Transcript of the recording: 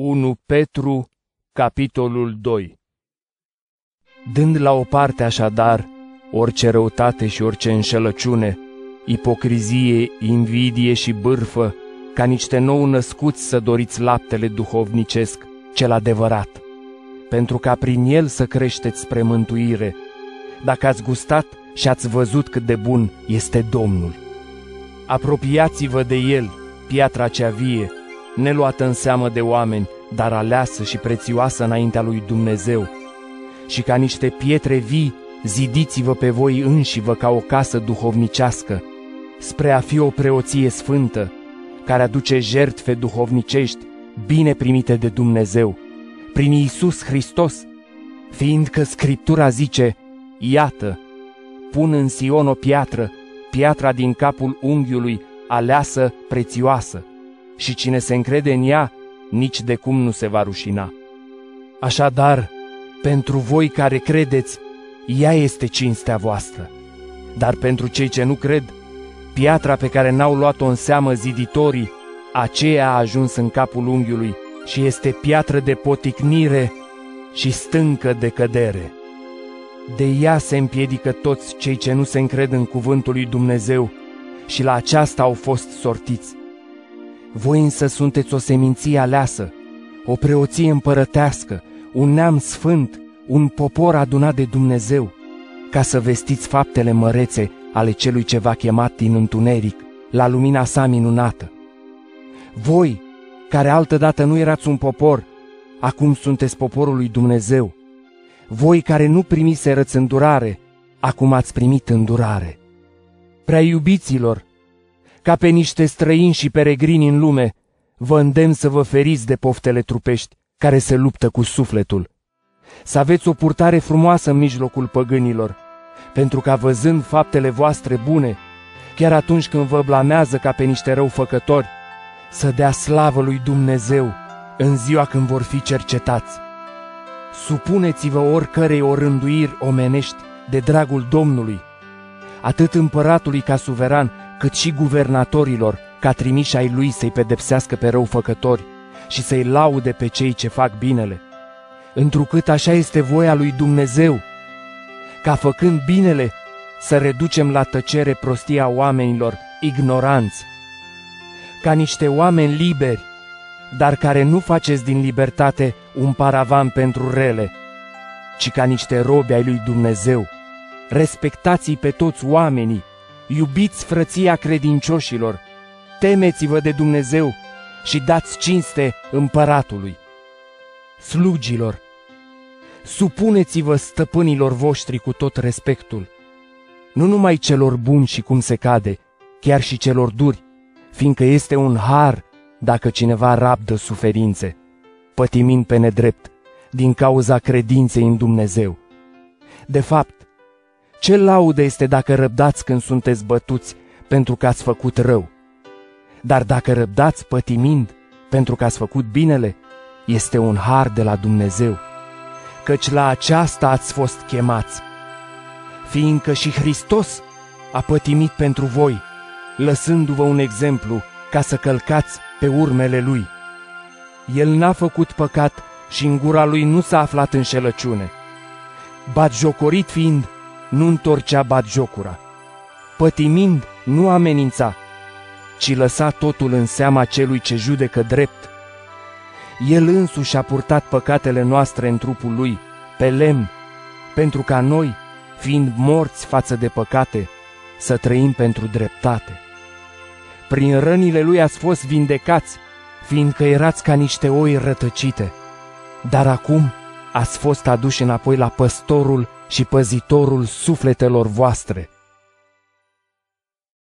1 Petru, capitolul 2 Dând la o parte așadar orice răutate și orice înșelăciune, ipocrizie, invidie și bârfă, ca niște nou născuți să doriți laptele duhovnicesc, cel adevărat, pentru ca prin el să creșteți spre mântuire, dacă ați gustat și ați văzut cât de bun este Domnul. Apropiați-vă de el, piatra cea vie, neluată în seamă de oameni, dar aleasă și prețioasă înaintea lui Dumnezeu. Și ca niște pietre vii, zidiți-vă pe voi înși-vă ca o casă duhovnicească, spre a fi o preoție sfântă, care aduce jertfe duhovnicești, bine primite de Dumnezeu, prin Iisus Hristos, fiindcă Scriptura zice, Iată, pun în Sion o piatră, piatra din capul unghiului, aleasă, prețioasă, și cine se încrede în ea, nici de cum nu se va rușina. Așadar, pentru voi care credeți, ea este cinstea voastră. Dar pentru cei ce nu cred, piatra pe care n-au luat-o în seamă ziditorii, aceea a ajuns în capul unghiului și este piatră de poticnire și stâncă de cădere. De ea se împiedică toți cei ce nu se încred în cuvântul lui Dumnezeu și la aceasta au fost sortiți. Voi însă sunteți o seminție aleasă, o preoție împărătească, un neam sfânt, un popor adunat de Dumnezeu, ca să vestiți faptele mărețe ale celui ce v-a chemat din întuneric la lumina sa minunată. Voi, care altădată nu erați un popor, acum sunteți poporul lui Dumnezeu. Voi care nu primiserăți îndurare, acum ați primit îndurare. Prea iubiților, ca pe niște străini și peregrini în lume, vă îndemn să vă feriți de poftele trupești care se luptă cu sufletul. Să aveți o purtare frumoasă în mijlocul păgânilor, pentru ca văzând faptele voastre bune, chiar atunci când vă blamează ca pe niște răufăcători, să dea slavă lui Dumnezeu în ziua când vor fi cercetați. Supuneți-vă oricărei orânduiri omenești de dragul Domnului, atât împăratului ca suveran, cât și guvernatorilor, ca trimiși ai lui să-i pedepsească pe răufăcători și să-i laude pe cei ce fac binele. Întrucât așa este voia lui Dumnezeu, ca făcând binele să reducem la tăcere prostia oamenilor ignoranți, ca niște oameni liberi, dar care nu faceți din libertate un paravan pentru rele, ci ca niște robi ai lui Dumnezeu. Respectați-i pe toți oamenii, iubiți frăția credincioșilor, temeți-vă de Dumnezeu și dați cinste împăratului. Slugilor, supuneți-vă stăpânilor voștri cu tot respectul, nu numai celor buni și cum se cade, chiar și celor duri, fiindcă este un har dacă cineva rabdă suferințe, pătimind pe nedrept, din cauza credinței în Dumnezeu. De fapt, ce laudă este dacă răbdați când sunteți bătuți pentru că ați făcut rău? Dar dacă răbdați pătimind pentru că ați făcut binele, este un har de la Dumnezeu, căci la aceasta ați fost chemați, fiindcă și Hristos a pătimit pentru voi, lăsându-vă un exemplu ca să călcați pe urmele Lui. El n-a făcut păcat și în gura Lui nu s-a aflat înșelăciune. Batjocorit fiind, nu întorcea batjocura. Pătimind, nu amenința, ci lăsa totul în seama celui ce judecă drept. El însuși a purtat păcatele noastre în trupul lui, pe lemn, pentru ca noi, fiind morți față de păcate, să trăim pentru dreptate. Prin rănile lui ați fost vindecați, fiindcă erați ca niște oi rătăcite. Dar acum ați fost aduși înapoi la păstorul și păzitorul sufletelor voastre –